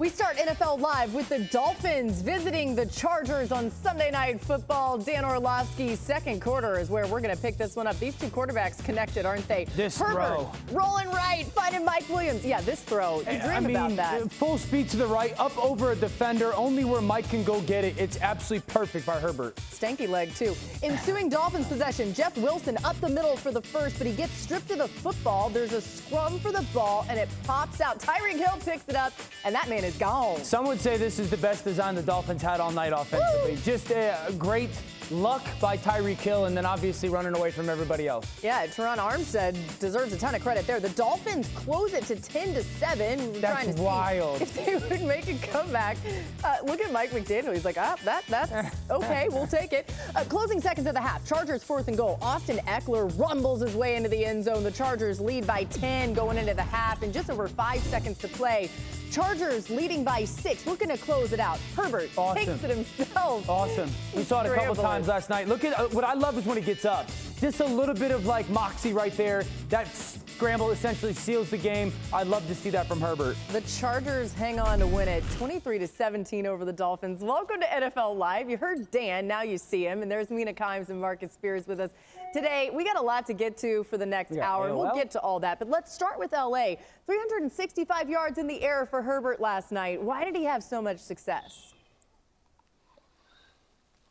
We start NFL Live with the Dolphins visiting the Chargers on Sunday Night Football. Dan Orlovsky's second quarter is where we're going to pick this one up. These two quarterbacks connected, aren't they? This Herbert, throw. Rolling right, finding Mike Williams. Yeah, this throw. You dream I mean, about that. Uh, full speed to the right, up over a defender, only where Mike can go get it. It's absolutely perfect by Herbert. Stanky leg, too. Ensuing Dolphins possession, Jeff Wilson up the middle for the first, but he gets stripped of the football. There's a scrum for the ball, and it pops out. Tyreek Hill picks it up, and that man is gone. Some would say this is the best design the Dolphins had all night offensively. Woo! Just a great luck by Tyreek Hill, and then obviously running away from everybody else. Yeah, Terron Armstead deserves a ton of credit there. The Dolphins close it to 10 to 7. We're That's trying to see wild. If they would make a comeback. Uh, look at Mike McDaniel. He's like, ah, that, that's okay. We'll take it. Uh, closing seconds of the half. Chargers fourth and goal. Austin Ekeler rumbles his way into the end zone. The Chargers lead by 10 going into the half and just over five seconds to play. Chargers leading by six, looking to close it out. Herbert Awesome. takes it himself. Awesome. We saw it a couple times last night. Look at uh, what I love is when he gets up. Just a little bit of like moxie right there. That scramble essentially seals the game. I'd love to see that from Herbert. The Chargers hang on to win it 23 to 17 over the Dolphins. Welcome to NFL Live. You heard Dan, now you see him, and there's Mina Kimes and Marcus Spears with us. Today, we got a lot to get to for the next got hour, and we'll get to all that. But let's start with LA. 365 yards in the air for Herbert last night. Why did he have so much success?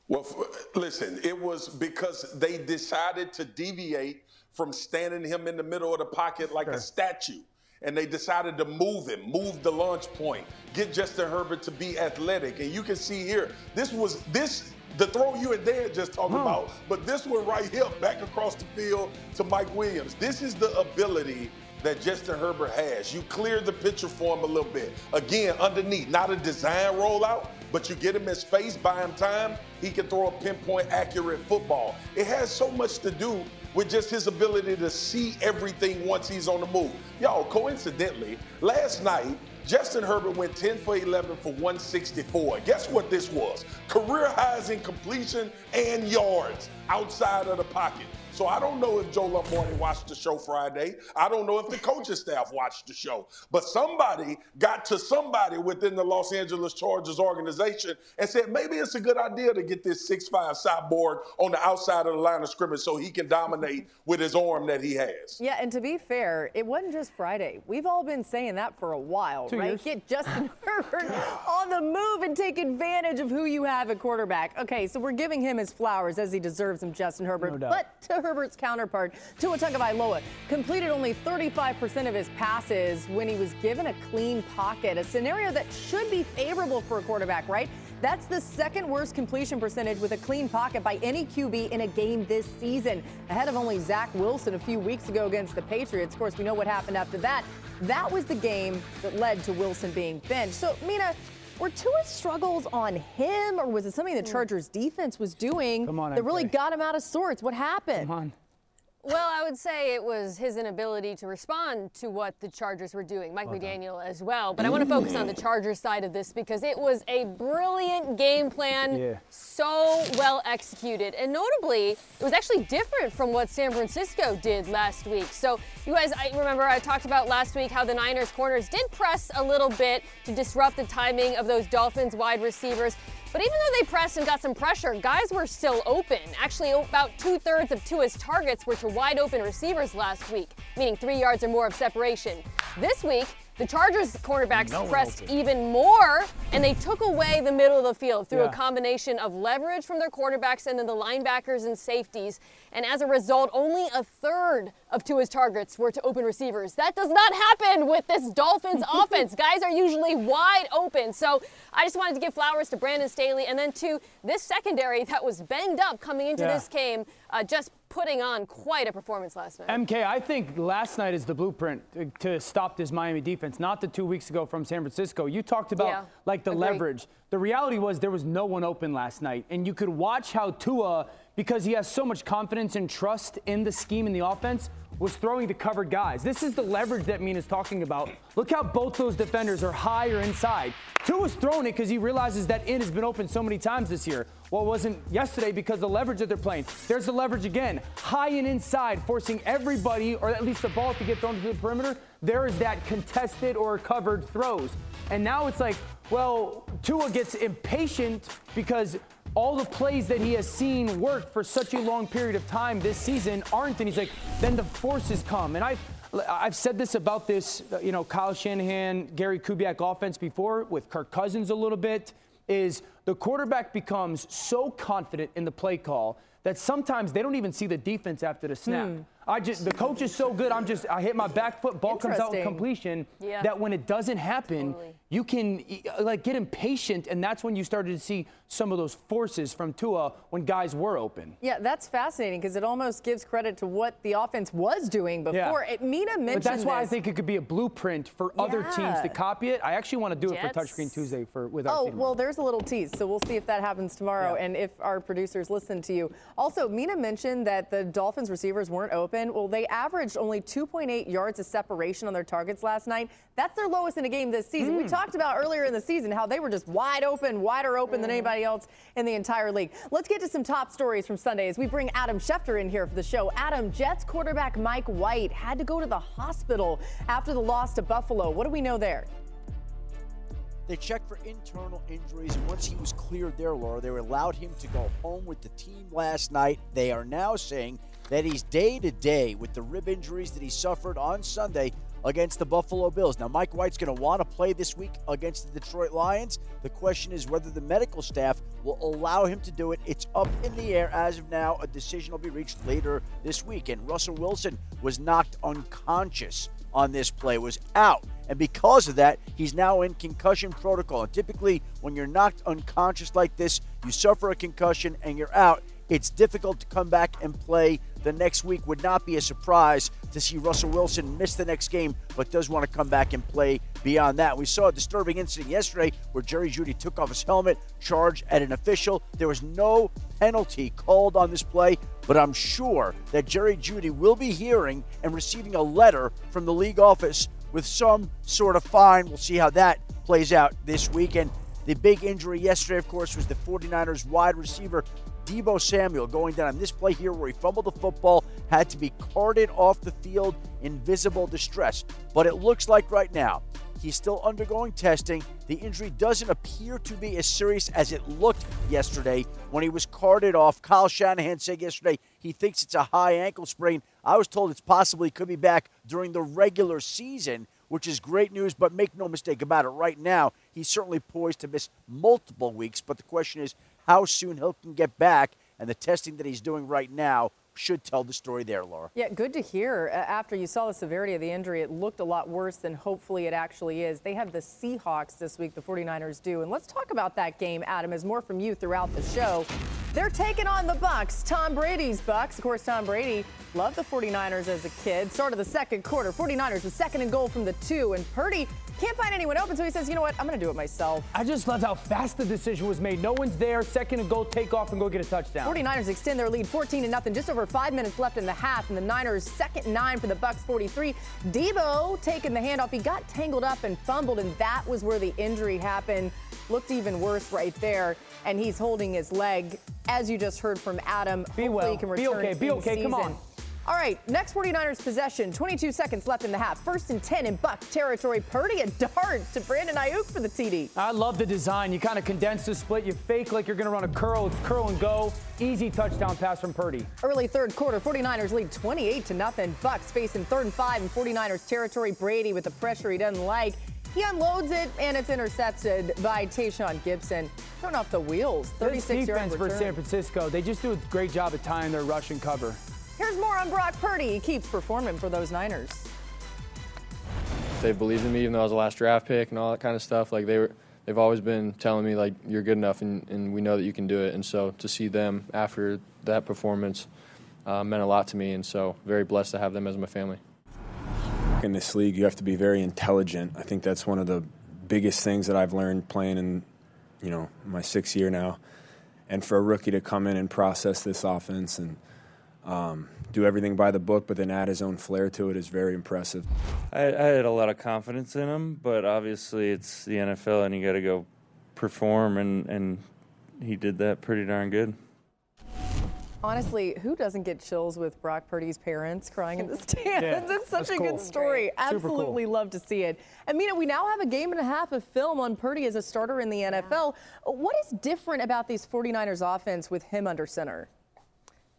Well, f- listen, it was because they decided to deviate from standing him in the middle of the pocket like a statue. And they decided to move him, move the launch point, get Justin Herbert to be athletic. And you can see here, this was this the throw you and Dan just talked about, but this one right here, back across the field to Mike Williams. This is the ability that Justin Herbert has. You clear the picture for him a little bit. Again, underneath, not a design rollout, but you get him in space, buy him time, he can throw a pinpoint accurate football. It has so much to do with just his ability to see everything once he's on the move. Y'all, coincidentally, last night, Justin Herbert went 10 for 11 for 164. Guess what this was? Career highs in completion and yards outside of the pocket. So I don't know if Joe Lombardi watched the show Friday. I don't know if the coaching staff watched the show. But somebody got to somebody within the Los Angeles Chargers organization and said maybe it's a good idea to get this 6'5 cyborg on the outside of the line of scrimmage so he can dominate with his arm that he has. Yeah, and to be fair, it wasn't just Friday. We've all been saying that for a while, Two right? years. Get Justin Herbert on the move and take advantage of who you have at quarterback. Okay, so we're giving him his flowers as he deserves them, Justin Herbert. No doubt. but to Herbert's counterpart, Tua Tagovailoa, completed only 35% of his passes when he was given a clean pocket, a scenario that should be favorable for a quarterback, right? That's the second worst completion percentage with a clean pocket by any QB in a game this season, ahead of only Zach Wilson a few weeks ago against the Patriots. Of course, we know what happened after that. That was the game that led to Wilson being benched. So, Mina, were Tua's struggles on him, or was it something the mm. Chargers defense was doing Come on, that really got him out of sorts? What happened? Come on. Well, I would say it was his inability to respond to what the Chargers were doing, Mike McDaniel as well. But I want to mm. focus on the Chargers side of this because it was a brilliant game plan, Yeah. so well executed. And notably, it was actually different from what San Francisco did last week. So, you guys, I remember I talked about last week how the Niners corners did press a little bit to disrupt the timing of those Dolphins wide receivers. But even though they pressed and got some pressure, guys were still open. Actually, about two thirds of Tua's targets were to wide open receivers last week, meaning three yards or more of separation. This week, the Chargers cornerbacks No pressed even more, and they took away the middle of the field through Yeah. a combination of leverage from their quarterbacks and then the linebackers and safeties. And as a result, only a third of Tua's targets were to open receivers. That does not happen with this Dolphins offense. Guys are usually wide open. So I just wanted to give flowers to Brandon Staley and then to this secondary that was banged up coming into Yeah. this game. Uh, just putting on quite a performance last night. MK, I think last night is the blueprint to, to stop this Miami defense, not the two weeks ago from San Francisco. You talked about Yeah, like the agree. leverage. The reality was there was no one open last night, and you could watch how Tua, because he has so much confidence and trust in the scheme and the offense, was throwing to covered guys. This is the leverage that Mina's talking about. Look how both those defenders are high or inside. Tua's throwing it because he realizes that in has been open so many times this year. Well, it wasn't yesterday because the leverage that they're playing. There's the leverage again, high and inside, forcing everybody, or at least the ball, to get thrown to the perimeter. There is that contested or covered throws. And now it's like, well, Tua gets impatient because all the plays that he has seen work for such a long period of time this season aren't. And he's like, then the forces come. And I've, I've said this about this, you know, Kyle Shanahan, Gary Kubiak offense before with Kirk Cousins a little bit, is the quarterback becomes so confident in the play call that sometimes they don't even see the defense after the snap. Hmm. I just the coach is so good. I'm just I hit my back foot, ball comes out with completion. Yeah. That when it doesn't happen, Totally. You can uh, like get impatient, and that's when you started to see some of those forces from Tua when guys were open. Yeah, that's fascinating because it almost gives credit to what the offense was doing before. It, Mina mentioned But that's why I think it could be a blueprint for other teams to copy it. I actually want to do it for Touchscreen Tuesday for with our Oh, team. well, there's a little tease, so we'll see if that happens tomorrow Yeah. and if our producers listen to you. Also, Mina mentioned that the Dolphins receivers weren't open. Well, they averaged only 2.8 yards of separation on their targets last night. That's their lowest in a game this season. Hmm. We talked about earlier in the season how they were just wide open, wider open than mm-hmm. anybody else in the entire league. Let's get to some top stories from Sunday as we bring Adam Schefter in here for the show. Adam, Jets quarterback Mike White had to go to the hospital after the loss to Buffalo. What do we know there? They checked for internal injuries, and once he was cleared there, Laura, they allowed him to go home with the team last night. They are now saying that he's day to day with the rib injuries that he suffered on Sunday against the Buffalo Bills. Now, Mike White's going to want to play this week against the Detroit Lions. The question is whether the medical staff will allow him to do it. It's up in the air as of now. A decision will be reached later this week. And Russell Wilson was knocked unconscious on this play, was out. And because of that, he's now in concussion protocol. And typically, when you're knocked unconscious like this, you suffer a concussion and you're out. It's difficult to come back and play the next week. Would not be a surprise to see Russell Wilson miss the next game, but does want to come back and play beyond that. We saw a disturbing incident yesterday where Jerry Jeudy took off his helmet, charged at an official. There was no penalty called on this play, but I'm sure that Jerry Jeudy will be hearing and receiving a letter from the league office with some sort of fine. We'll see how that plays out this weekend. The big injury yesterday, of course, was the 49ers wide receiver Deebo Samuel going down on this play here where he fumbled the football, had to be carted off the field in visible distress. But it looks like right now he's still undergoing testing. The injury doesn't appear to be as serious as it looked yesterday when he was carted off. Kyle Shanahan said yesterday he thinks it's a high ankle sprain. I was told it's possibly could be back during the regular season which is great news. But make no mistake about it, right now, he's certainly poised to miss multiple weeks. But the question is how soon he can get back, and the testing that he's doing right now should tell the story there, Laura. Yeah, good to hear. Uh, after you saw the severity of the injury, it looked a lot worse than hopefully it actually is. They have the Seahawks this week, the 49ers do. And let's talk about that game, Adam, as more from you throughout the show. They're taking on the Bucks, Tom Brady's Bucks. Of course, Tom Brady loved the 49ers as a kid. Start of the second quarter, 49ers with second and goal from the two, and Purdy can't find anyone open, so he says, you know what, I'm going to do it myself. I just loved how fast the decision was made. No one's there. Second and goal, take off and go get a touchdown. 49ers extend their lead 14 to nothing. Just over five minutes left in the half, and the Niners second nine for the Bucks 43. Deebo taking the handoff. He got tangled up and fumbled, and that was where the injury happened. Looked even worse right there, and he's holding his leg, as you just heard from Adam. Be Hopefully well. he can return. Be okay. Be okay. Come on. All right, next 49ers possession. 22 seconds left in the half. First and 10 in Bucks territory. Purdy a dart to Brandon Aiyuk for the TD. I love the design. You kind of condense the split. You fake like you're going to run a curl. It's curl and go. Easy touchdown pass from Purdy. Early third quarter, 49ers lead 28 to nothing. Bucks facing third and five in 49ers territory. Brady with the pressure he doesn't like. He unloads it and it's intercepted by Tayshawn Gibson. Thrown off the wheels. This 36 yard defense for. San Francisco, they just do a great job of tying their rush and cover. Here's more on Brock Purdy. He keeps performing for those Niners. they believed in me even though I was the last draft pick and all that kind of stuff. Like they were, they've always been telling me like you're good enough and, and we know that you can do it. And so to see them after that performance, uh, meant a lot to me, and so very blessed to have them as my family. In this league, you have to be very intelligent. I think that's one of the biggest things that I've learned playing in, you know, my sixth year now. And for a rookie to come in and process this offense and um, do everything by the book, but then add his own flair to it is very impressive. I, I had a lot of confidence in him, but obviously it's the NFL and you got to go perform, and, and he did that pretty darn good. Honestly, who doesn't get chills with Brock Purdy's parents crying in the stands? Yeah, it's such a cool. good story. Absolutely cool. love to see it. And Mina, we now have a game and a half of film on Purdy as a starter in the NFL. What is different about these 49ers offense with him under center?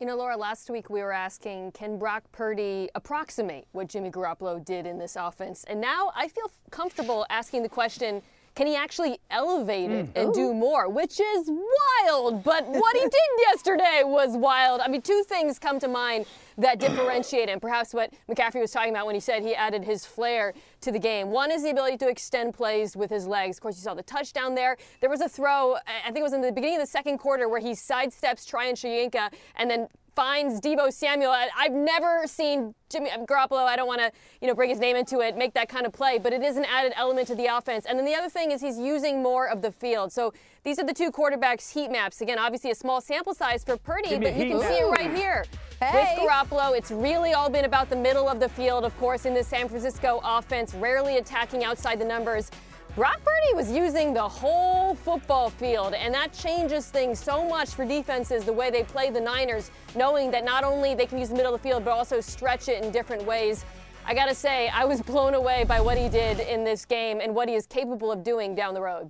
You know, Laura, last week we were asking, can Brock Purdy approximate what Jimmy Garoppolo did in this offense? And now I feel comfortable asking the question, can he actually elevate it hmm. and do more? Which is wild, but what he did yesterday was wild. I mean, two things come to mind that differentiate him. Perhaps what McCaffrey was talking about when he said he added his flair to the game. One is the ability to extend plays with his legs. Of course, you saw the touchdown there. There was a throw, I think it was in the beginning of the second quarter, where he sidesteps Tryon Shoyinka and then finds Deebo Samuel. I- I've never seen Jimmy Garoppolo. I don't want to, you know, bring his name into it, make that kind of play, but it is an added element to the offense. And then the other thing is he's using more of the field. So these are the two quarterbacks heat maps. Again, obviously a small sample size for Purdy, me a but you can map. see it right here. Hey. With Garoppolo, it's really all been about the middle of the field, of course, in the San Francisco offense, rarely attacking outside the numbers. Brock Purdy was using the whole football field, and that changes things so much for defenses the way they play the Niners, knowing that not only they can use the middle of the field, but also stretch it in different ways. I gotta say, I was blown away by what he did in this game and what he is capable of doing down the road.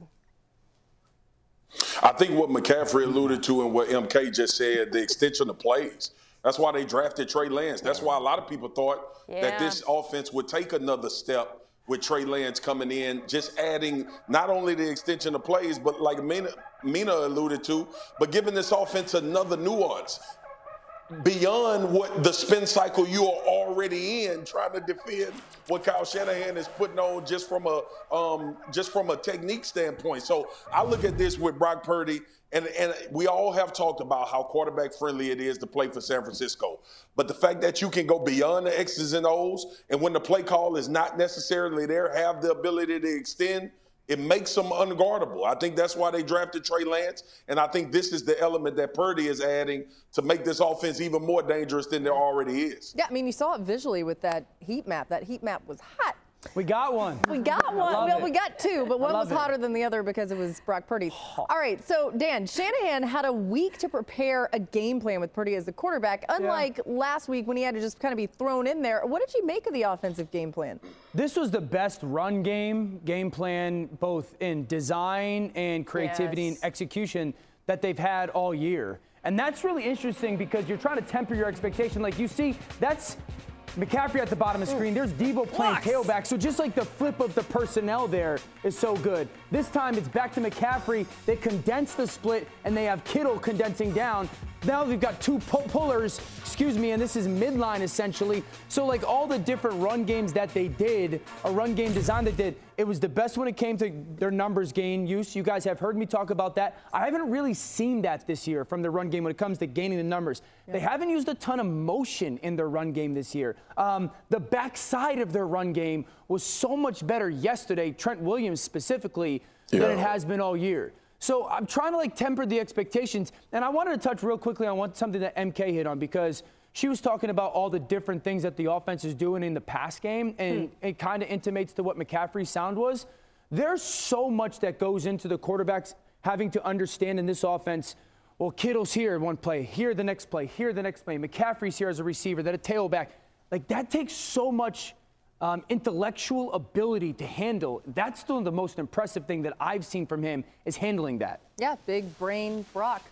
I think what McCaffrey alluded to and what MK just said, the extension of plays. That's why they drafted Trey Lance. That's why a lot of people thought Yeah. that this offense would take another step with Trey Lance coming in, just adding not only the extension of plays, but like Mina, Mina alluded to, but giving this offense another nuance beyond what the spin cycle you are already in, trying to defend what Kyle Shanahan is putting on just from a um, just from a technique standpoint. So I look at this with Brock Purdy, and and we all have talked about how quarterback friendly it is to play for San Francisco. But the fact that you can go beyond the X's and O's, and when the play call is not necessarily there, have the ability to extend. It makes them unguardable. I think that's why they drafted Trey Lance, and I think this is the element that Purdy is adding to make this offense even more dangerous than it already is. Yeah, I mean, you saw it visually with that heat map. That heat map was hot. We got one. We got one. Well, it. we got two, but one was it. hotter than the other because it was Brock Purdy. All right, so Dan, Shanahan had a week to prepare a game plan with Purdy as the quarterback, unlike last week when he had to just kind of be thrown in there. What did you make of the offensive game plan? This was the best run game, game plan, both in design and creativity Yes. and execution that they've had all year. And that's really interesting because you're trying to temper your expectation. Like you see, that's McCaffrey at the bottom of the screen. There's Deebo playing tailback. So just like the flip of the personnel there is so good. This time it's back to McCaffrey. They condense the split and they have Kittle condensing down. Now they've got two pu- pullers, excuse me, and this is midline essentially. So like all the different run games that they did, a run game design they did, it was the best when it came to their numbers gain use. You guys have heard me talk about that. I haven't really seen that this year from the run game when it comes to gaining the numbers. They haven't used a ton of motion in their run game this year. Um, the backside of their run game was so much better yesterday, Trent Williams specifically, than it has been all year. So I'm trying to like temper the expectations. And I wanted to touch real quickly on one, something that MK hit on because she was talking about all the different things that the offense is doing in the pass game, and it kind of intimates to what McCaffrey's sound was. There's so much that goes into the quarterbacks having to understand in this offense. Well, Kittle's here one play, here the next play, here the next play. McCaffrey's here as a receiver, then a tailback. Like that takes so much um, intellectual ability to handle. That's still the most impressive thing that I've seen from him is handling that. Yeah, big brain Brock.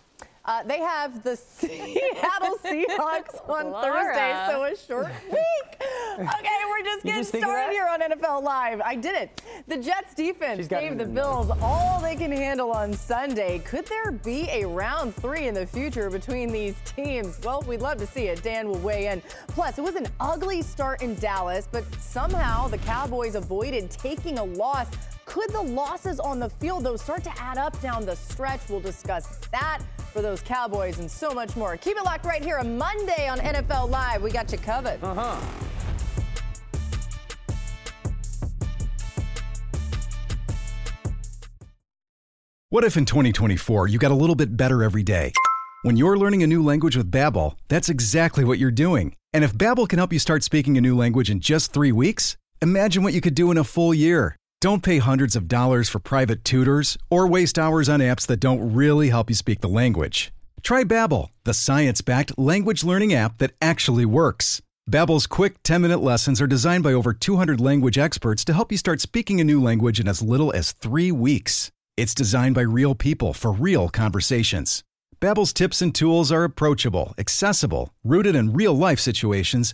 Uh, they have the Seattle Seahawks on. Thursday, so a short week. Okay, we're just getting just started here on NFL Live. I did it. The Jets defense gave the Bills all they can handle on Sunday. Could there be a round three in the future between these teams? Well, we'd love to see it. Dan will weigh in. Plus, it was an ugly start in Dallas, but somehow the Cowboys avoided taking a loss. Could the losses on the field, though, start to add up down the stretch? We'll discuss that. For those Cowboys and so much more. Keep it locked right here on Monday on NFL Live. We got you covered. Uh huh. What if in 2024 you got a little bit better every day? When you're learning a new language with Babbel, that's exactly what you're doing. And if Babbel can help you start speaking a new language in just 3 weeks, imagine what you could do in a full year. Don't pay hundreds of dollars for private tutors or waste hours on apps that don't really help you speak the language. Try Babbel, the science-backed language learning app that actually works. Babbel's quick 10-minute lessons are designed by over 200 language experts to help you start speaking a new language in as little as 3 weeks. It's designed by real people for real conversations. Babbel's tips and tools are approachable, accessible, rooted in real-life situations,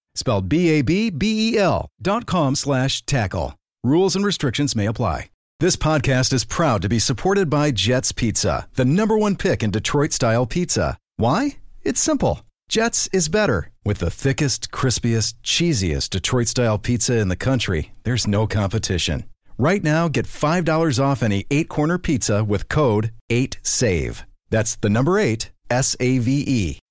Spelled B-A-B-B-E-L dot com slash tackle. Rules and restrictions may apply. This podcast is proud to be supported by Jets Pizza, the number one pick in Detroit-style pizza. Why? It's simple. Jets is better. With the thickest, crispiest, cheesiest Detroit-style pizza in the country, there's no competition. Right now, get $5 off any eight-corner pizza with code 8SAVE. That's the number eight, S-A-V-E.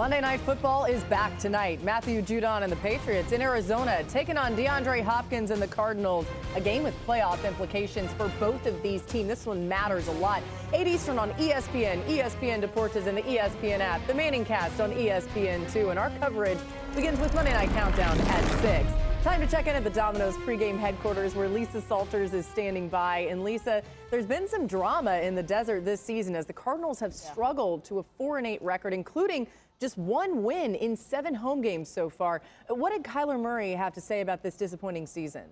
Monday Night Football is back tonight. Matthew Judon and the Patriots in Arizona taking on DeAndre Hopkins and the Cardinals. A game with playoff implications for both of these teams. This one matters a lot. 8 Eastern on ESPN, ESPN Deportes, and the ESPN app. The Manning Cast on ESPN2. And our coverage begins with Monday Night Countdown at 6. Time to check in at the Domino's pregame headquarters where Lisa Salters is standing by. And Lisa, there's been some drama in the desert this season as the Cardinals have struggled to a 4 and 8 record, including just one win in seven home games so far. What did Kyler Murray have to say about this disappointing season?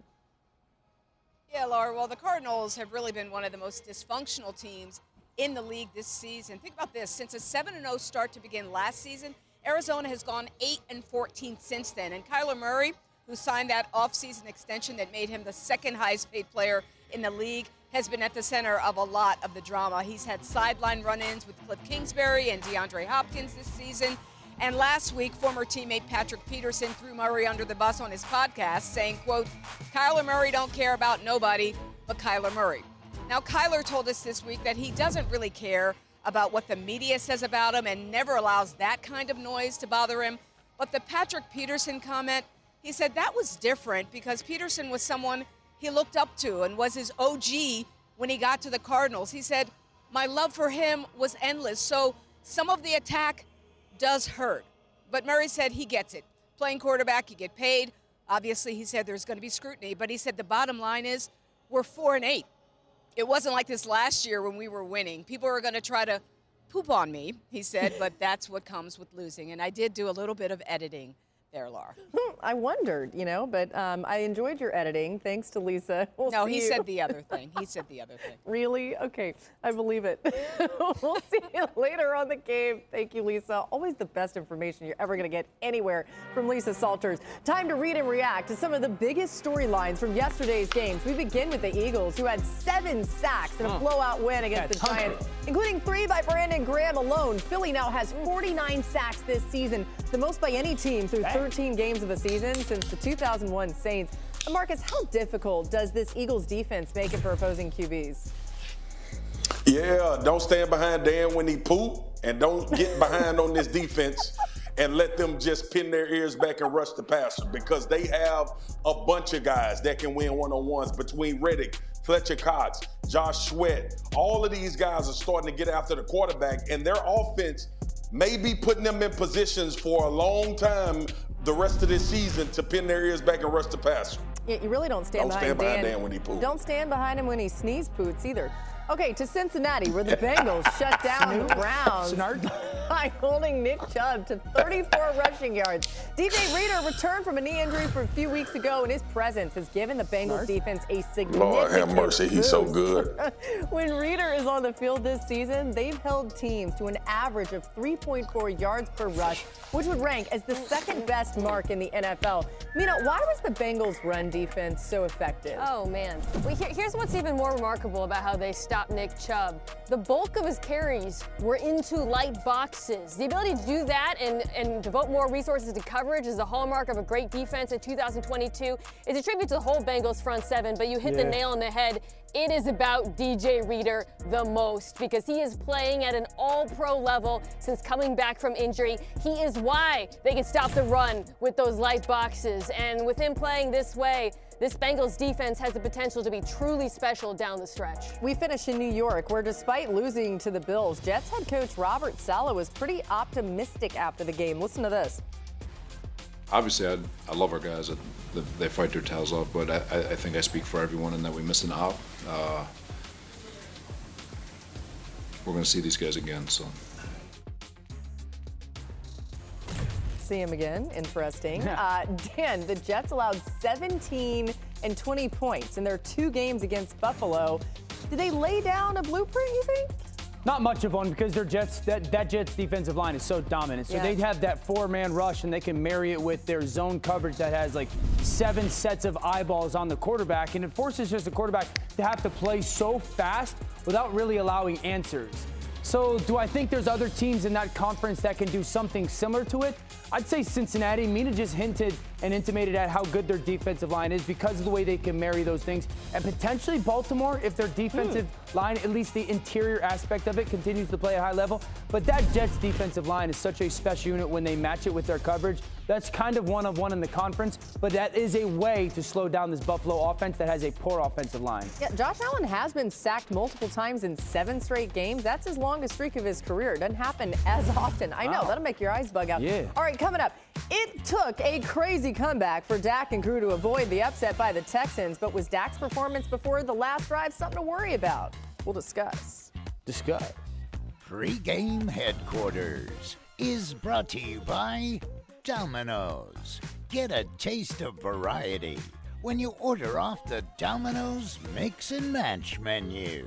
Yeah, Laura, well, the Cardinals have really been one of the most dysfunctional teams in the league this season. Think about this since a 7 0 start to begin last season, Arizona has gone 8 and 14 since then. And Kyler Murray, who signed that offseason extension that made him the second highest paid player in the league, has been at the center of a lot of the drama. He's had sideline run ins with Cliff Kingsbury and DeAndre Hopkins this season. And last week, former teammate Patrick Peterson threw Murray under the bus on his podcast, saying, quote, Kyler Murray don't care about nobody but Kyler Murray. Now, Kyler told us this week that he doesn't really care about what the media says about him and never allows that kind of noise to bother him. But the Patrick Peterson comment, he said that was different because Peterson was someone he looked up to and was his OG when he got to the Cardinals. He said, My love for him was endless. So some of the attack does hurt. But Murray said he gets it. Playing quarterback, you get paid. Obviously, he said there's going to be scrutiny, but he said the bottom line is we're four and eight. It wasn't like this last year when we were winning. People were going to try to poop on me, he said, but that's what comes with losing. And I did do a little bit of editing there, Laura. I wondered, you know, but um, I enjoyed your editing. Thanks to Lisa. We'll no, see he you. said the other thing. He said the other thing. Really? Okay, I believe it. we'll see you later on the game. Thank you, Lisa. Always the best information you're ever going to get anywhere from Lisa Salters. Time to read and react to some of the biggest storylines from yesterday's games. We begin with the Eagles, who had seven sacks in a Huh. blowout win against Yeah, the tons. Giants, including three by Brandon Graham alone. Philly now has 49 sacks this season, the most by any team through 13 games of a season since the 2001 Saints. And Marcus, how difficult does this Eagles defense make it for opposing QBs? Yeah, don't stand behind Dan when he poop, and don't get behind on this defense and let them just pin their ears back and rush the passer because they have a bunch of guys that can win one-on-ones between Reddick, Fletcher Cox, Josh Sweat. All of these guys are starting to get after the quarterback, and their offense may be putting them in positions for a long time the rest of this season to pin their ears back and rush the passer. Yeah, you really don't stand Don't behind stand behind Dan. Dan when he poops. Don't stand behind him when he sneeze poots either. Okay, to Cincinnati, where the Bengals shut down the Browns. By holding Nick Chubb to 34 rushing yards. DJ Reader returned from a knee injury for a few weeks ago, and his presence has given the Bengals defense a significant Lord have mercy, he's so good. when Reader is on the field this season, they've held teams to an average of 3.4 yards per rush, which would rank as the second best mark in the NFL. Mina, why was the Bengals' run defense so effective? Oh, man. Well, here's what's even more remarkable about how they stopped Nick Chubb. The bulk of his carries were into light boxes. The ability to do that and, and devote more resources to coverage is the hallmark of a great defense in 2022. It's a tribute to the whole Bengals front seven, but you hit the nail on the head. It is about DJ Reader the most because he is playing at an all pro level since coming back from injury. He is why they can stop the run with those light boxes. And with him playing this way, this Bengals defense has the potential to be truly special down the stretch. We finish in New York, where despite losing to the Bills, Jets head coach Robert Saleh was pretty optimistic after the game. Listen to this. Obviously, I, I love our guys. That, that they fight their tails off, but I, I I think I speak for everyone in that we missed an out. Uh, we're going to see these guys again, so. See him again. Interesting. Uh, Dan, the Jets allowed 17 and 20 points in their two games against Buffalo. Did they lay down a blueprint, you think? Not much of one because their Jets that, that Jets defensive line is so dominant. So Yeah. they'd have that four-man rush and they can marry it with their zone coverage that has like seven sets of eyeballs on the quarterback and it forces just the quarterback to have to play so fast without really allowing answers. So do I think there's other teams in that conference that can do something similar to it? I'd say Cincinnati. Mina just hinted and intimated at how good their defensive line is because of the way they can marry those things. And potentially Baltimore, if their defensive hmm. line, at least the interior aspect of it, continues to play at a high level. But that Jets defensive line is such a special unit when they match it with their coverage. That's kind of one of one in the conference, but that is a way to slow down this Buffalo offense that has a poor offensive line. Yeah, Josh Allen has been sacked multiple times in seven straight games. That's his longest streak of his career. It doesn't happen as often. I know, Wow. that'll make your eyes bug out. Yeah. All right, coming up. It took a crazy comeback for Dak and crew to avoid the upset by the Texans, but was Dak's performance before the last drive something to worry about? We'll discuss. Discuss. Pre-game headquarters is brought to you by Domino's. Get a taste of variety when you order off the Domino's Mix and Match menu.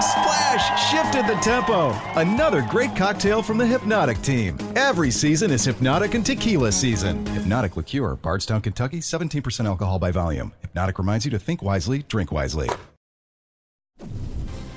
Splash shifted the tempo. Another great cocktail from the Hpnotiq team. Every season is Hpnotiq and Tequila season. Hpnotiq Liqueur, Bardstown, Kentucky, 17% alcohol by volume. Hpnotiq reminds you to think wisely, drink wisely.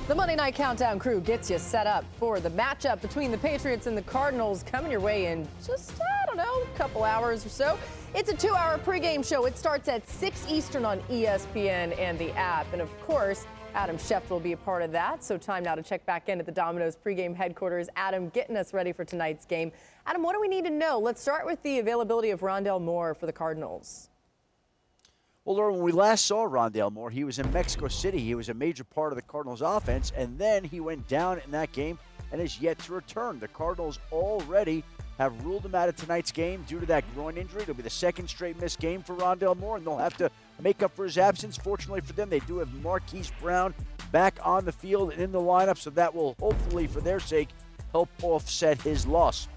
The Monday Night Countdown crew gets you set up for the matchup between the Patriots and the Cardinals coming your way in just, I don't know, a couple hours or so. It's a two hour pregame show. It starts at 6 Eastern on ESPN and the app. And of course, Adam Schefter will be a part of that. So, time now to check back in at the Domino's pregame headquarters. Adam getting us ready for tonight's game. Adam, what do we need to know? Let's start with the availability of Rondale Moore for the Cardinals. Well, Laura, when we last saw Rondale Moore, he was in Mexico City. He was a major part of the Cardinals' offense, and then he went down in that game and is yet to return. The Cardinals already have ruled him out of tonight's game due to that groin injury. It'll be the second straight missed game for Rondale Moore, and they'll have to make up for his absence. Fortunately for them, they do have Marquise Brown back on the field and in the lineup, so that will hopefully, for their sake, help offset his loss.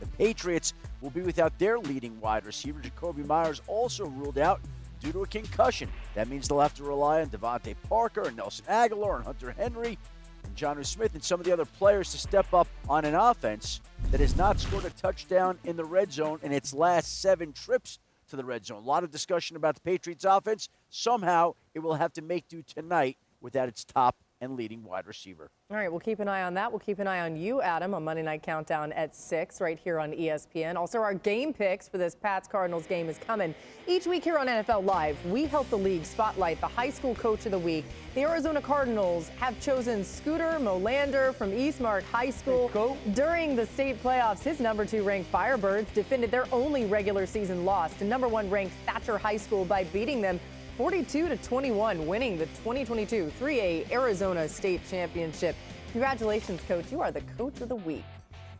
The Patriots will be without their leading wide receiver. Jakobi Meyers also ruled out due to a concussion. That means they'll have to rely on DeVante Parker and Nelson Agholor and Hunter Henry. and Jonnu Smith and some of the other players to step up on an offense that has not scored a touchdown in the red zone in its last seven trips to the red zone. A lot of discussion about the Patriots offense. Somehow it will have to make do tonight without its top and leading wide receiver. All right, we'll keep an eye on that. We'll keep an eye on you, Adam, on Monday Night Countdown at 6 right here on ESPN. Also, our game picks for this Pats Cardinals game is coming. Each week here on NFL Live, we help the league spotlight the high school coach of the week. The Arizona Cardinals have chosen Scooter Molander from Eastmark High School. During the state playoffs, his number two ranked Firebirds defended their only regular season loss to number one ranked Thatcher High School by beating them 42 to 21, winning the 2022 3A Arizona State Championship. Congratulations, coach. You are the coach of the week.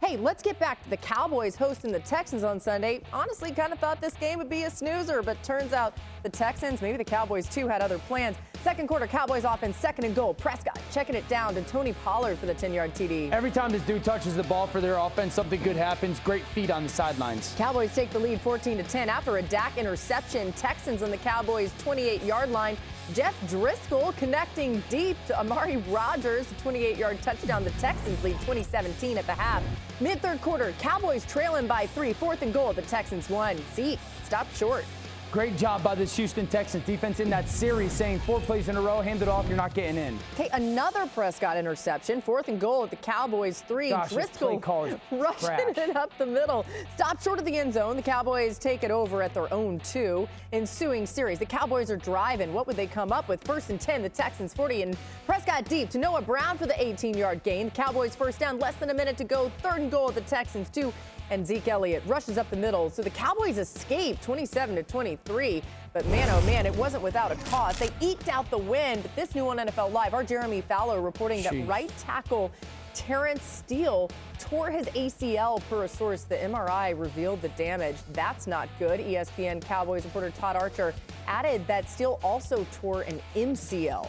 Hey, let's get back to the Cowboys hosting the Texans on Sunday. Honestly, kind of thought this game would be a snoozer, but turns out the Texans, maybe the Cowboys too, had other plans. Second quarter, Cowboys offense, second and goal. Prescott checking it down to Tony Pollard for the 10 yard TD. Every time this dude touches the ball for their offense, something good happens. Great feet on the sidelines. Cowboys take the lead 14 to 10 after a Dak interception. Texans on the Cowboys 28 yard line. Jeff Driskel connecting deep to Amari Rodgers, 28 yard touchdown. The Texans lead 2017 at the half. Mid third quarter, Cowboys trailing by three, fourth and goal. The Texans won. See, stop short. Great job by this Houston Texans defense in that series, saying four plays in a row, hand it off, you're not getting in. Okay, another Prescott interception, fourth and goal at the Cowboys three. Gosh, Driskel rushing it up the middle. Stop short of the end zone. The Cowboys take it over at their own two. Ensuing series, the Cowboys are driving. What would they come up with? First and 10, the Texans 40, and Prescott deep to Noah Brown for the 18-yard gain. The Cowboys first down, less than a minute to go. Third and goal at the Texans two and Zeke Elliott rushes up the middle. So the Cowboys escape 27 to 23. But man, oh man, it wasn't without a cost. They eked out the win. But this new on NFL Live, our Jeremy Fowler reporting Jeez. that right tackle Terence Steele tore his ACL per a source. The MRI revealed the damage. That's not good. ESPN Cowboys reporter Todd Archer added that Steele also tore an MCL.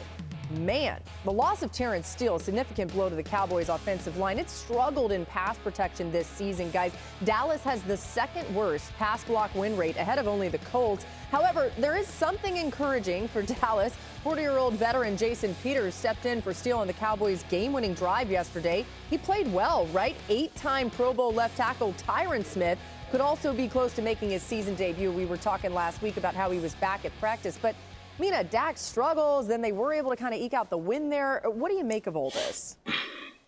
Man, the loss of Terence Steele, a significant blow to the Cowboys offensive line. It struggled in pass protection this season, guys. Dallas has the second worst pass block win rate ahead of only the Colts. However, there is something encouraging for Dallas. 40 year old veteran Jason Peters stepped in for Steele on the Cowboys' game winning drive yesterday. He played well, right? Eight time Pro Bowl left tackle Tyron Smith could also be close to making his season debut. We were talking last week about how he was back at practice, but Mina, Dak struggles, then they were able to kind of eke out the win there. What do you make of all this?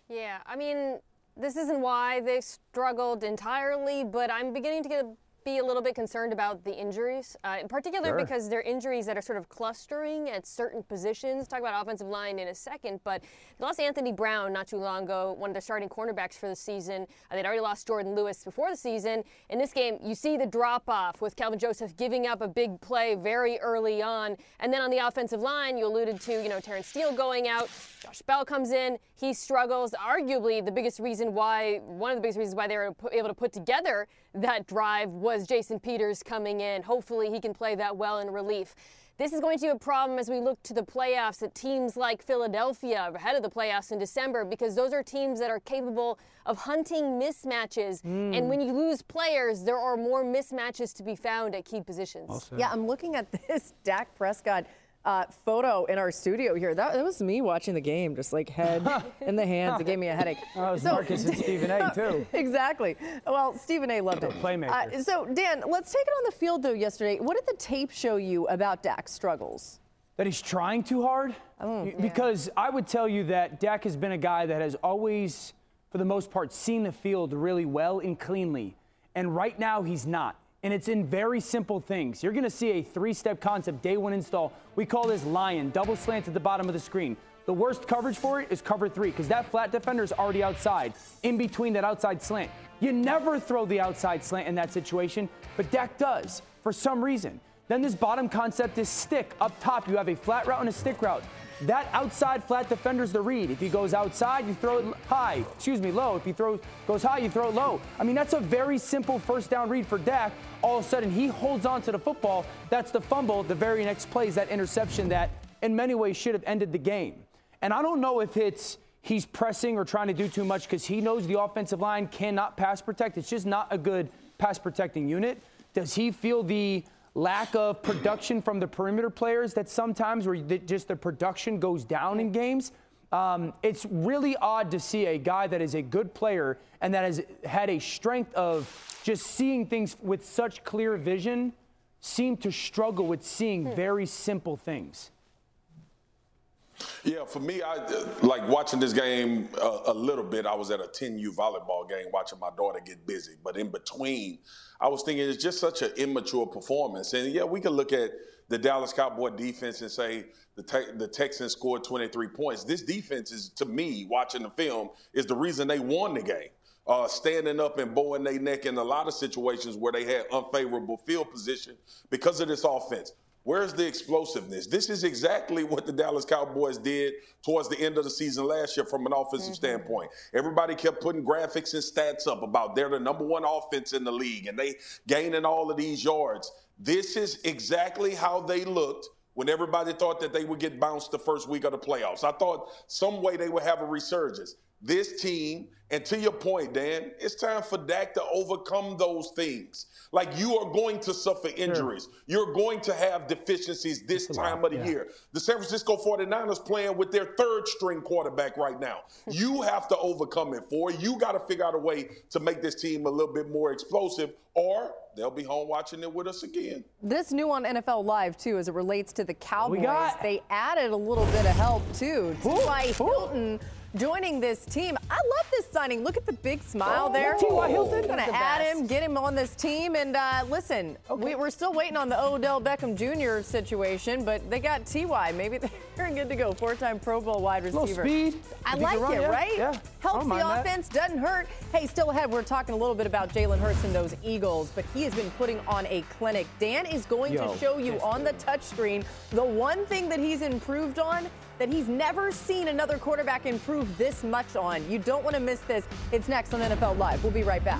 Yeah, I mean, this isn't why they struggled entirely, but I'm beginning to get be a little bit concerned about the injuries, uh, in particular Sure. because they're injuries that are sort of clustering at certain positions. Talk about offensive line in a second, but they lost Anthony Brown not too long ago, one of their starting cornerbacks for the season. Uh, they'd already lost Jourdan Lewis before the season. In this game, you see the drop off with Kelvin Joseph giving up a big play very early on, and then on the offensive line, you alluded to, you know, Terence Steele going out. Josh Ball comes in, he struggles. Arguably, the biggest reason why, one of the biggest reasons why they were able to put together that drive was Jason Peters coming in. Hopefully, he can play that well in relief. This is going to be a problem as we look to the playoffs at teams like Philadelphia ahead of the playoffs in December because those are teams that are capable of hunting mismatches. Mm. And when you lose players, there are more mismatches to be found at key positions. Yeah, I'm looking at this Dak Prescott uh, photo in our studio here. That, that was me watching the game, just like head in the hands. It gave me a headache. That was Marcus and Stephen A. too. exactly. Well, Stephen A. loved it. Playmakers. Uh, so, Dan, let's take it on the field though. Yesterday, what did the tape show you about Dak's struggles? That he's trying too hard? Oh, Because I would tell you that Dak has been a guy that has always, for the most part, seen the field really well and cleanly. And right now, he's not. And it's in very simple things. You're to see a three step concept, day one install. We call this lion, double slant at the bottom of the screen. The worst coverage for it is cover three because that flat defender is already outside, in between that outside slant. You never throw the outside slant in that situation, but Dak does for some reason. Then this bottom concept is stick. Up top, you have a flat route and a stick route. That outside flat defender's the read. If he goes outside, you throw it high. Excuse me, low. If he throws goes high, you throw it low. I mean, that's a very simple first down read for Dak. All of a sudden, he holds on to the football. That's the fumble. The very next play is that interception that, in many ways, should have ended the game. And I don't know if it's he's pressing or trying to do too much because he knows the offensive line cannot pass protect. It's just not a good pass protecting unit. Does he feel the lack of production from the perimeter players that sometimes where just the production goes down in games? Um, it's really odd to see a guy that is a good player and that has had a strength of just seeing things with such clear vision seem to struggle with seeing Hmm. very simple things. Yeah, for me, I like watching this game a, a little bit. I was at a 10U volleyball game watching my daughter get busy, but in between, I was thinking it's just such an immature performance. And yeah, we could look at the Dallas Cowboy defense and say the te- the Texans scored 23 points. This defense is, to me, watching the film, is the reason they won the game. Uh, standing up and bowing their neck in a lot of situations where they had unfavorable field position because of this offense. Where's the explosiveness? This is exactly what the Dallas Cowboys did towards the end of the season last year from an offensive mm-hmm. standpoint. Everybody kept putting graphics and stats up about they're the number one offense in the league and they gaining all of these yards. This is exactly how they looked when everybody thought that they would get bounced the first week of the playoffs. I thought some way they would have a resurgence. This team, and to your point, Dan, it's time for Dak to overcome those things. Like you are going to suffer injuries. You're going to have deficiencies this time of the yeah. year. The San Francisco 49ers playing with their third string quarterback right now. you have to overcome it for. You got to figure out a way to make this team a little bit more explosive, or they'll be home watching it with us again. This new on NFL Live too, as it relates to the Cowboys, got? they added a little bit of help too. T.Y. Hilton joining this team. I love this signing. Look at the big smile Oh, there. T.Y. Hilton. Gonna add best. him, get him on this team, and uh, listen, we, we're still waiting on the Odell Beckham Jr. situation, but they got Ty. Maybe they're good to go. Four-time Pro Bowl wide Little receiver. speed. I like run, it, yeah, right? yeah. Helps the that. offense, doesn't hurt. Hey, still ahead, we're talking a little bit about Jalen Hurts and those Eagles, but he has been putting on a clinic. Dan is going Yo, to show you on the touchscreen the one thing that he's improved on that he's never seen another quarterback improve this much on. You don't want to miss this. It's next on NFL Live. We'll be right back.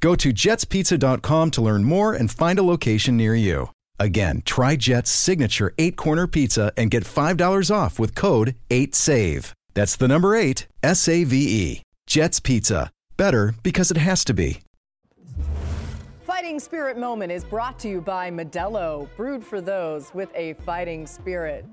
Go to jetspizza.com to learn more and find a location near you. Again, try Jet's signature eight corner pizza and get $5 off with code 8SAVE. That's the number eight, S A V E. Jet's Pizza. Better because it has to be. Fighting Spirit Moment is brought to you by Modelo, brewed for those with a fighting spirit.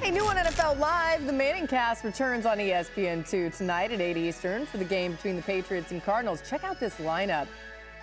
Hey, new on NFL Live, the Manning cast returns on E ESPN2 tonight at 8 Eastern for the game between the Patriots and Cardinals. Check out this lineup.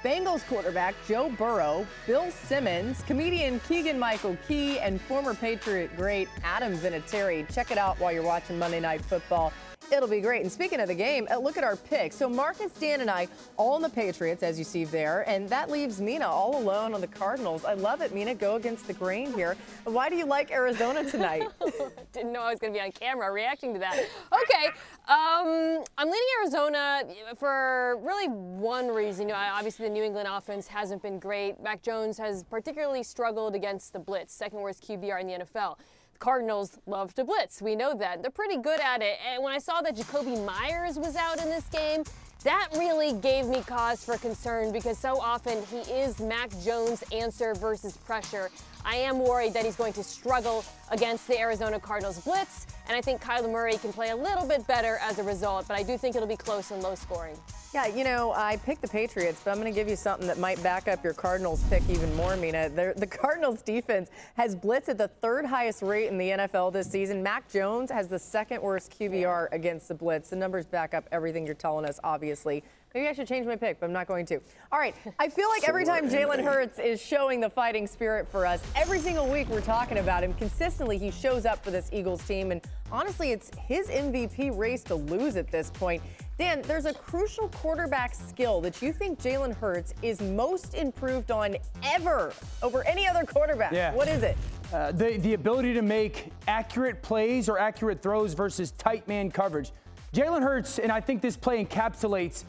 Bengals quarterback Joe Burrow, Bill Simmons, comedian Keegan Michael Key, and former Patriot great Adam Vinatieri. Check it out while you're watching Monday Night Football. It'll be great. And speaking of the game, uh, look at our picks. So Marcus, Dan, and I all on the Patriots, as you see there, and that leaves Mina all alone on the Cardinals. I love it, Mina. Go against the grain here. Why do you like Arizona tonight? Didn't know I was going to be on camera reacting to that. Okay, um, I'm leaning Arizona for really one reason. You know, obviously the New England offense hasn't been great. Mac Jones has particularly struggled against the blitz, second worst QBR in the NFL. Cardinals love to blitz. We know that. They're pretty good at it. And when I saw that Jakobi Meyers was out in this game, that really gave me cause for concern because so often he is Mac Jones' answer versus pressure. I am worried that he's going to struggle against the Arizona Cardinals blitz, and I think Kyler Murray can play a little bit better as a result, but I do think it'll be close and low scoring. Yeah, you know, I picked the Patriots, but I'm going to give you something that might back up your Cardinals pick even more, Mina. They're, the Cardinals defense has blitzed at the third highest rate in the NFL this season. Mac Jones has the second worst QBR against the blitz. The numbers back up everything you're telling us, obviously. Maybe I should change my pick, but I'm not going to. All right. I feel like every time Jalen Hurts is showing the fighting spirit for us, every single week we're talking about him. Consistently, he shows up for this Eagles team. And honestly, it's his MVP race to lose at this point. Dan, there's a crucial quarterback skill that you think Jalen Hurts is most improved on ever over any other quarterback. Yeah. What is it? Uh, the, the ability to make accurate plays or accurate throws versus tight man coverage. Jalen Hurts, and I think this play encapsulates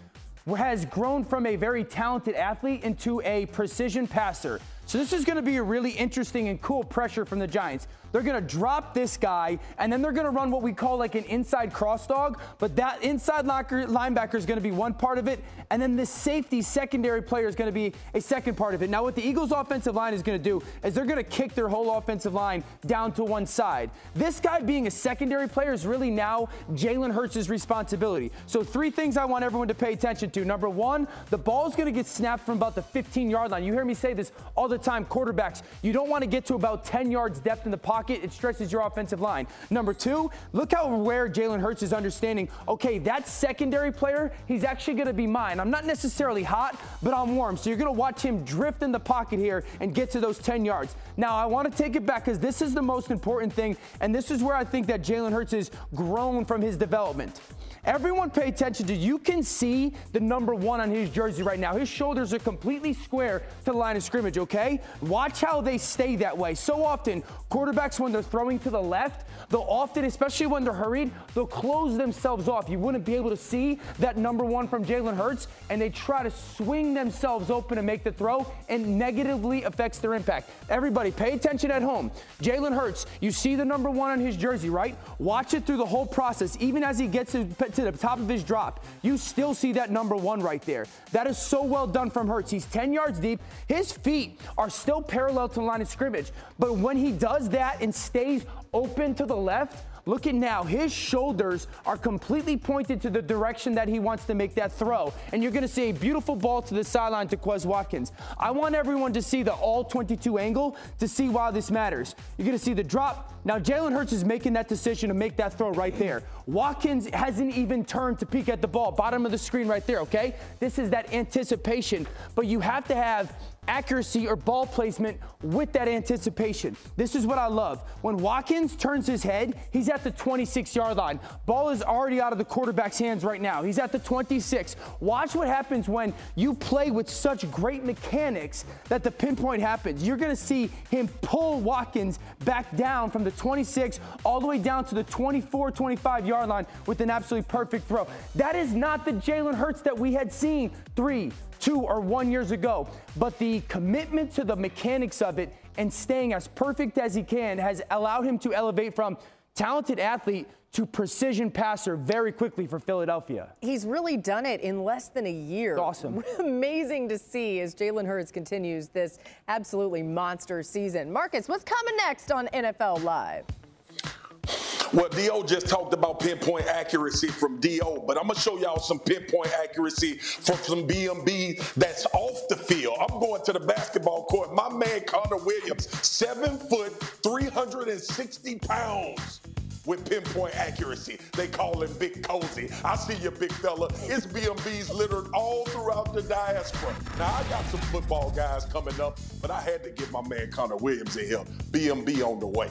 has grown from a very talented athlete into a precision passer. So this is going to be a really interesting and cool pressure from the Giants. They're to drop this guy, and then they're to run what we call like an inside cross dog. But that inside locker, linebacker is to be one part of it, and then the safety secondary player is to be a second part of it. Now, what the Eagles' offensive line is to do is they're to kick their whole offensive line down to one side. This guy being a secondary player is really now Jalen Hurts' responsibility. So, three things I want everyone to pay attention to. Number one, the ball is going to get snapped from about the 15 yard line. You hear me say this all the time quarterbacks, you don't want to get to about 10 yards depth in the pocket. It stresses your offensive line. Number two, look how aware Jalen Hurts is understanding, okay, that secondary player, he's actually going to be mine. I'm not necessarily hot, but I'm warm. So you're going to watch him drift in the pocket here and get to those 10 yards. Now, I want to take it back because this is the most important thing, and this is where I think that Jalen Hurts has grown from his development. Everyone pay attention to you can see the number one on his jersey right now. His shoulders are completely square to the line of scrimmage, okay? Watch how they stay that way. So often, quarterbacks, when they're throwing to the left, they'll often, especially when they're hurried, they'll close themselves off. You wouldn't be able to see that number one from Jalen Hurts, and they try to swing themselves open and make the throw, and negatively affects their impact. Everybody, pay attention at home. Jalen Hurts, you see the number one on his jersey, right? Watch it through the whole process, even as he gets to to the top of his drop, you still see that number one right there. That is so well done from Hurts. He's 10 yards deep. His feet are still parallel to the line of scrimmage. But when he does that and stays open to the left, Look at now. His shoulders are completely pointed to the direction that he wants to make that throw. And you're to see a beautiful ball to the sideline to Quez Watkins. I want everyone to see the all 22 angle to see why this matters. You're to see the drop. Now, Jalen Hurts is making that decision to make that throw right there. Watkins hasn't even turned to peek at the ball. Bottom of the screen right there, okay? This is that anticipation. But you have to have accuracy or ball placement with that anticipation. This is what I love. When Watkins turns his head, he's at the 26 yard line. Ball is already out of the quarterback's hands right now. He's at the 26. Watch what happens when you play with such great mechanics that the pinpoint happens. You're going to see him pull Watkins back down from the 26 all the way down to the 24, 25 yard line with an absolutely perfect throw. That is not the Jalen Hurts that we had seen three, two or one years ago. But the commitment to the mechanics of it and staying as perfect as he can has allowed him to elevate from talented athlete to precision passer very quickly for Philadelphia. He's really done it in less than a year. awesome. Amazing to see as Jalen Hurts continues this absolutely monster season. Marcus, what's coming next on NFL Live? Well, Do just talked about pinpoint accuracy from Do, but I'm gonna show y'all some pinpoint accuracy from some BMB that's off the field. I'm going to the basketball court. My man Connor Williams, seven foot, 360 pounds with pinpoint accuracy. They call him Big Cozy. I see you, big fella. It's BMBs littered all throughout the diaspora. Now, I got some football guys coming up, but I had to get my man Connor Williams in here. BMB on the way.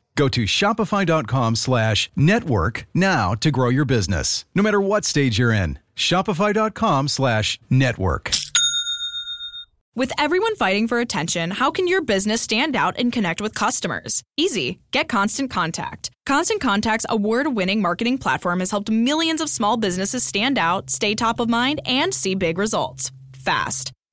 Go to shopify.com slash network now to grow your business, no matter what stage you're in. Shopify.com slash network. With everyone fighting for attention, how can your business stand out and connect with customers? Easy. Get Constant Contact. Constant Contact's award winning marketing platform has helped millions of small businesses stand out, stay top of mind, and see big results fast.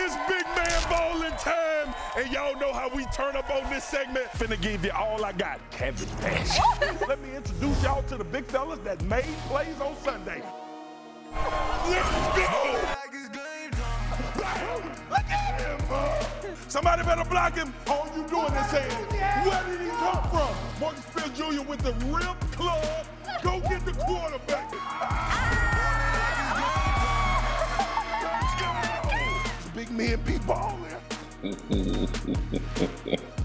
It's big man bowling time, and y'all know how we turn up on this segment. Finna give you all I got, Kevin patch. Let me introduce y'all to the big fellas that made plays on Sunday. Let's go! Look at him, bro. Somebody better block him. All you doing is saying, where did he come from? Marcus Field Jr. with the rip club. Go get the quarterback. Ah! Big men be balling.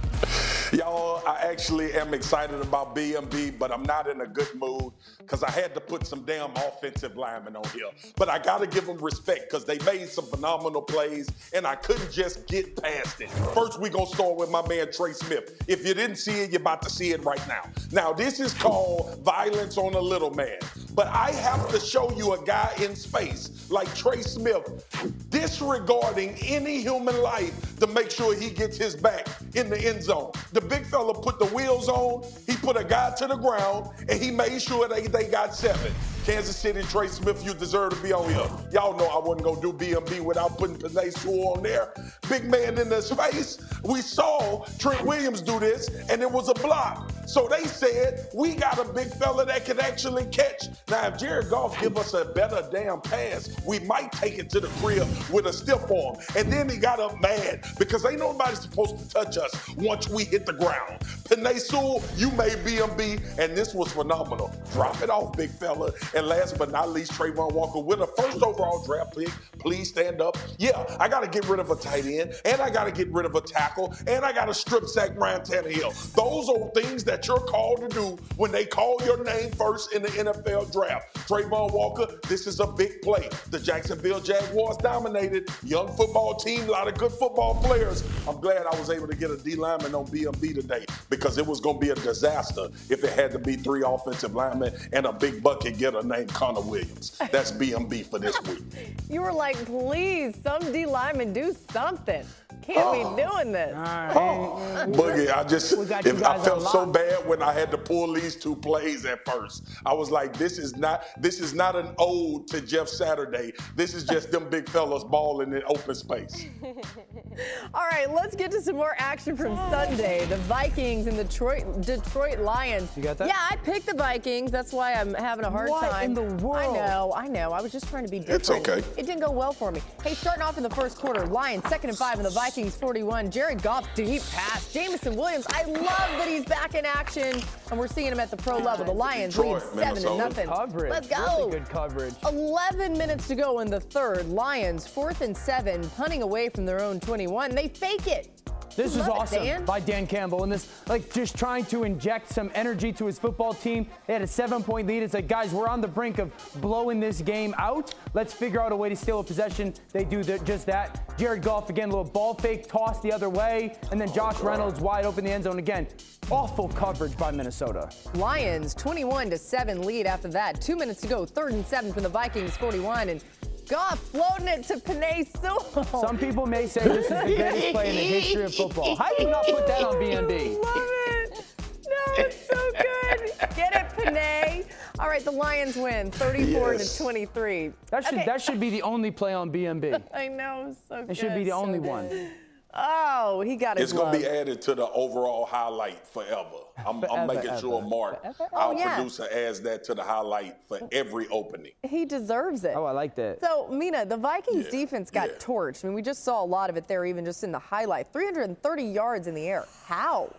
Y'all, I actually am excited about BMB, but I'm not in a good mood because I had to put some damn offensive linemen on here. But I got to give them respect because they made some phenomenal plays, and I couldn't just get past it. First, we going to start with my man Trey Smith. If you didn't see it, you're about to see it right now. Now, this is called violence on a little man. But I have to show you a guy in space like Trey Smith disregarding any human life to make sure he gets his back in the end zone. The big fella put the wheels on, he put a guy to the ground, and he made sure they, they got seven. Kansas City, Trey Smith, you deserve to be on here. Y'all know I wasn't gonna do BMB without putting Penei Sewell on there. Big man in the space. We saw Trent Williams do this, and it was a block. So they said we got a big fella that can actually catch. Now, if Jared Goff give us a better damn pass, we might take it to the crib with a stiff arm. And then he got up mad because ain't nobody supposed to touch us once we hit the ground. Penei Sewell, you made BMB, and this was phenomenal. Drop it off, big fella. And last but not least, Travon Walker with a first overall draft pick. Please stand up. Yeah, I got to get rid of a tight end, and I got to get rid of a tackle, and I got to strip sack Ryan Tannehill. Those are things that you're called to do when they call your name first in the NFL draft. Travon Walker, this is a big play. The Jacksonville Jaguars dominated. Young football team, a lot of good football players. I'm glad I was able to get a D lineman on BMB today because it was going to be a disaster if it had to be three offensive linemen and a big bucket getter named Connor Williams. That's BMB for this week. You were like, please, some D lineman do something. Can't be oh. doing this. Oh, Boogie, I just We got you if I felt so bad when I had to pull these two plays at first. I was like, this is not this is not an ode to Jeff Saturday. This is just them big fellas balling in open space. All right, let's get to some more action from Sunday. The Vikings and the Detroit, Detroit Lions. You got that? Yeah, I picked the Vikings. That's why I'm having a hard What time. in the world? I know, I know. I was just trying to be different. It's okay. It didn't go well for me. Hey, starting off in the first quarter, Lions second and five, and the Vikings 41. Jared Goff deep pass. Jameson Williams. I love that he's back in action, and we're seeing him at the pro level. The Lions lead seven to nothing. Coverage. Let's go. Really good coverage. 11 minutes to go in the third. Lions fourth and seven, punting away from their own 21. They fake it. This is love it, awesome Dan. by Dan Campbell. And this, like, just trying to inject some energy to his football team. They had a seven point lead. It's like, guys, we're on the brink of blowing this game out. Let's figure out a way to steal a possession. They do the, just that. Jared Goff, again, little ball fake, toss the other way. And then Josh Reynolds wide open the end zone again. Awful coverage by Minnesota. Lions 21 to 7 lead after that. Two minutes to go. Third and seven from the Vikings 41. And Goff floating it to Penei Sewell. Some people may say this is the greatest play in the history of football. How do you not put that on BMB? Love it. No, it's so good. Get it, Penei. All right, the Lions win 34 Yes. to 23. That should Okay. that should be the only play on BMB. I know, so good. It should be the so only good. one. Oh, he got it. It's gonna be added to the overall highlight forever. I'm, I'm Forever, making sure. Mark, Forever? Oh, our Oh, yeah. producer, adds that to the highlight for every opening. He deserves it. Oh, I like that. So, Mina, the Vikings Yeah, defense got yeah. torched. I mean, we just saw a lot of it there, even just in the highlight. 330 yards in the air. How?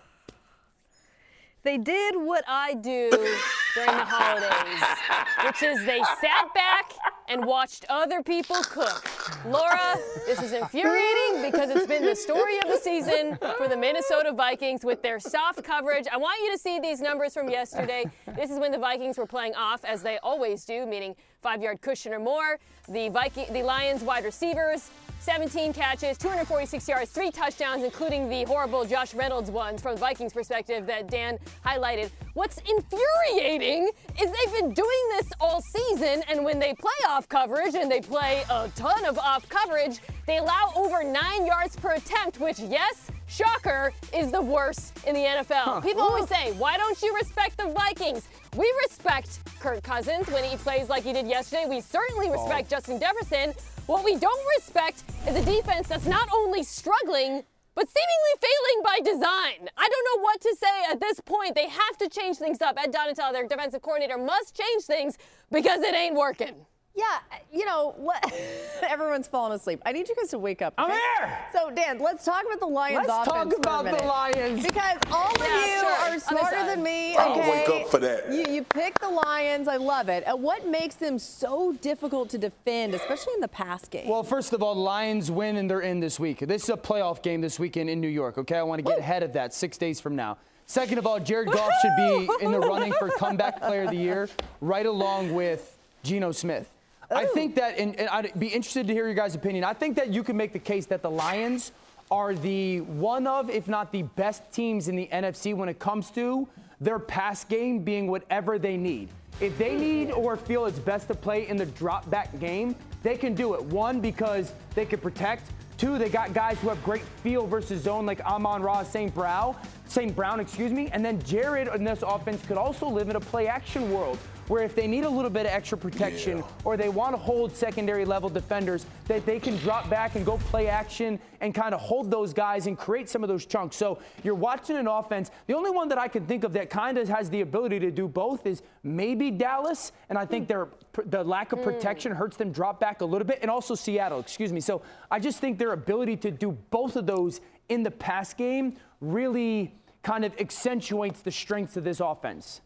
They did what I do during the holidays, which is they sat back and watched other people cook. Laura, this is infuriating because it's been the story of the season for the Minnesota Vikings with their soft coverage. I want you to see these numbers from yesterday. This is when the Vikings were playing off, as they always do, meaning five-yard cushion or more. The Viking, the Lions wide receivers 17 catches, 246 yards, three touchdowns, including the horrible Josh Reynolds ones from the Vikings perspective that Dan highlighted. What's infuriating is they've been doing this all season, and when they play off coverage, and they play a ton of off coverage, they allow over nine yards per attempt, which, yes, shocker, is the worst in the NFL. Huh. People always say, why don't you respect the Vikings? We respect Kirk Cousins when he plays like he did yesterday. We certainly oh. respect oh. Justin Jefferson. What we don't respect is a defense that's not only struggling, but seemingly failing by design. I don't know what to say at this point. They have to change things up. Ed Donatell, their defensive coordinator, must change things because it ain't working. Yeah, uh, you know, let, everyone's falling asleep. I need you guys to wake up. Okay? I'm here. So, Dan, let's talk about the Lions let's offense. Let's talk about the Lions. Because all of you sure. are smarter than me. I'll okay? wake up for that. You, you pick the Lions. I love it. And what makes them so difficult to defend, especially in the pass game? Well, first of all, Lions win and they're in this week. This is a playoff game this weekend in New York, okay? I want to get Woo. ahead of that six days from now. Second of all, Jared Goff should be in the running for comeback player of the year, right along with Geno Smith. I oh. think that, and, and, I'd be interested to hear your guys' opinion. I think that you can make the case that the Lions are the one of, if not the best teams in the NFC when it comes to their pass game being whatever they need. If they hmm. need or feel it's best to play in the drop back game, they can do it. One, because they can protect. Two, they got guys who have great feel versus zone like Amon-Ra St. Brown, St. Brown, excuse me. And then Jared in this offense could also live in a play action world where if they need a little bit of extra protection yeah. or they want to hold secondary level defenders, that they can drop back and go play action and kind of hold those guys and create some of those chunks. So you're watching an offense. The only one that I can think of that kind of has the ability to do both is maybe Dallas, and I think their the lack of protection mm. hurts them drop back a little bit, and also Seattle, excuse me. So I just think their ability to do both of those in the pass game really kind of accentuates the strengths of this offense.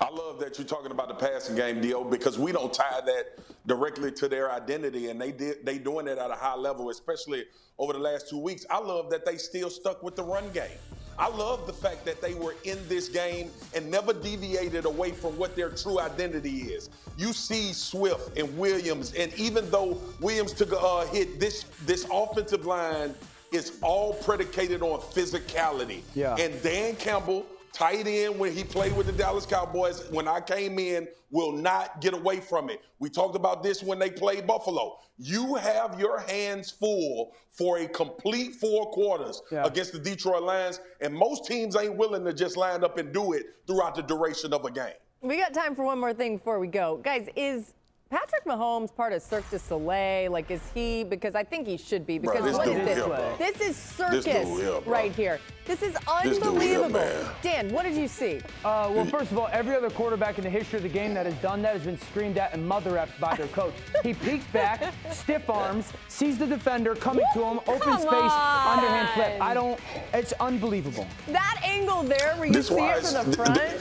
I love that you're talking about the passing game, Dio, because we don't tie that directly to their identity, and they did they doing it at a high level, especially over the last two weeks. I love that they still stuck with the run game. I love the fact that they were in this game and never deviated away from what their true identity is. You see Swift and Williams, and even though Williams took a uh, hit, this this offensive line is all predicated on physicality. Yeah. And Dan Campbell tight end when he played with the Dallas Cowboys when I came in will not get away from it. We talked about this when they played Buffalo. You have your hands full for a complete four quarters yeah. against the Detroit Lions, and most teams ain't willing to just line up and do it throughout the duration of a game. We got time for one more thing before we go. Guys, is Patrick Mahomes part of Cirque du Soleil? Like, is he? Because I think he should be. Because bro, what is this? Here, this is circus this here, right here. This is unbelievable. This Dan, what did you see? Uh, well, first of all, every other quarterback in the history of the game that has done that has been screamed at and mother effed by their coach. he peeks back, stiff arms, sees the defender coming to him, open Come space, on. underhand flip. I don't. It's unbelievable. That angle there, where you this see it from the front.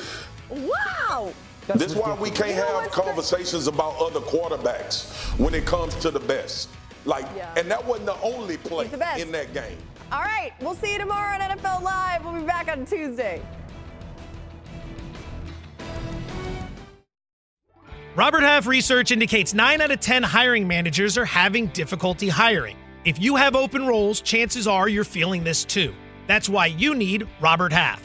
wow. That's this is why we can't have conversations about other quarterbacks when it comes to the best. Like, yeah. and that wasn't the only play the in that game. All right, we'll see you tomorrow on NFL Live. We'll be back on Tuesday. Robert Half research indicates 9 out of 10 hiring managers are having difficulty hiring. If you have open roles, chances are you're feeling this too. That's why you need Robert Half.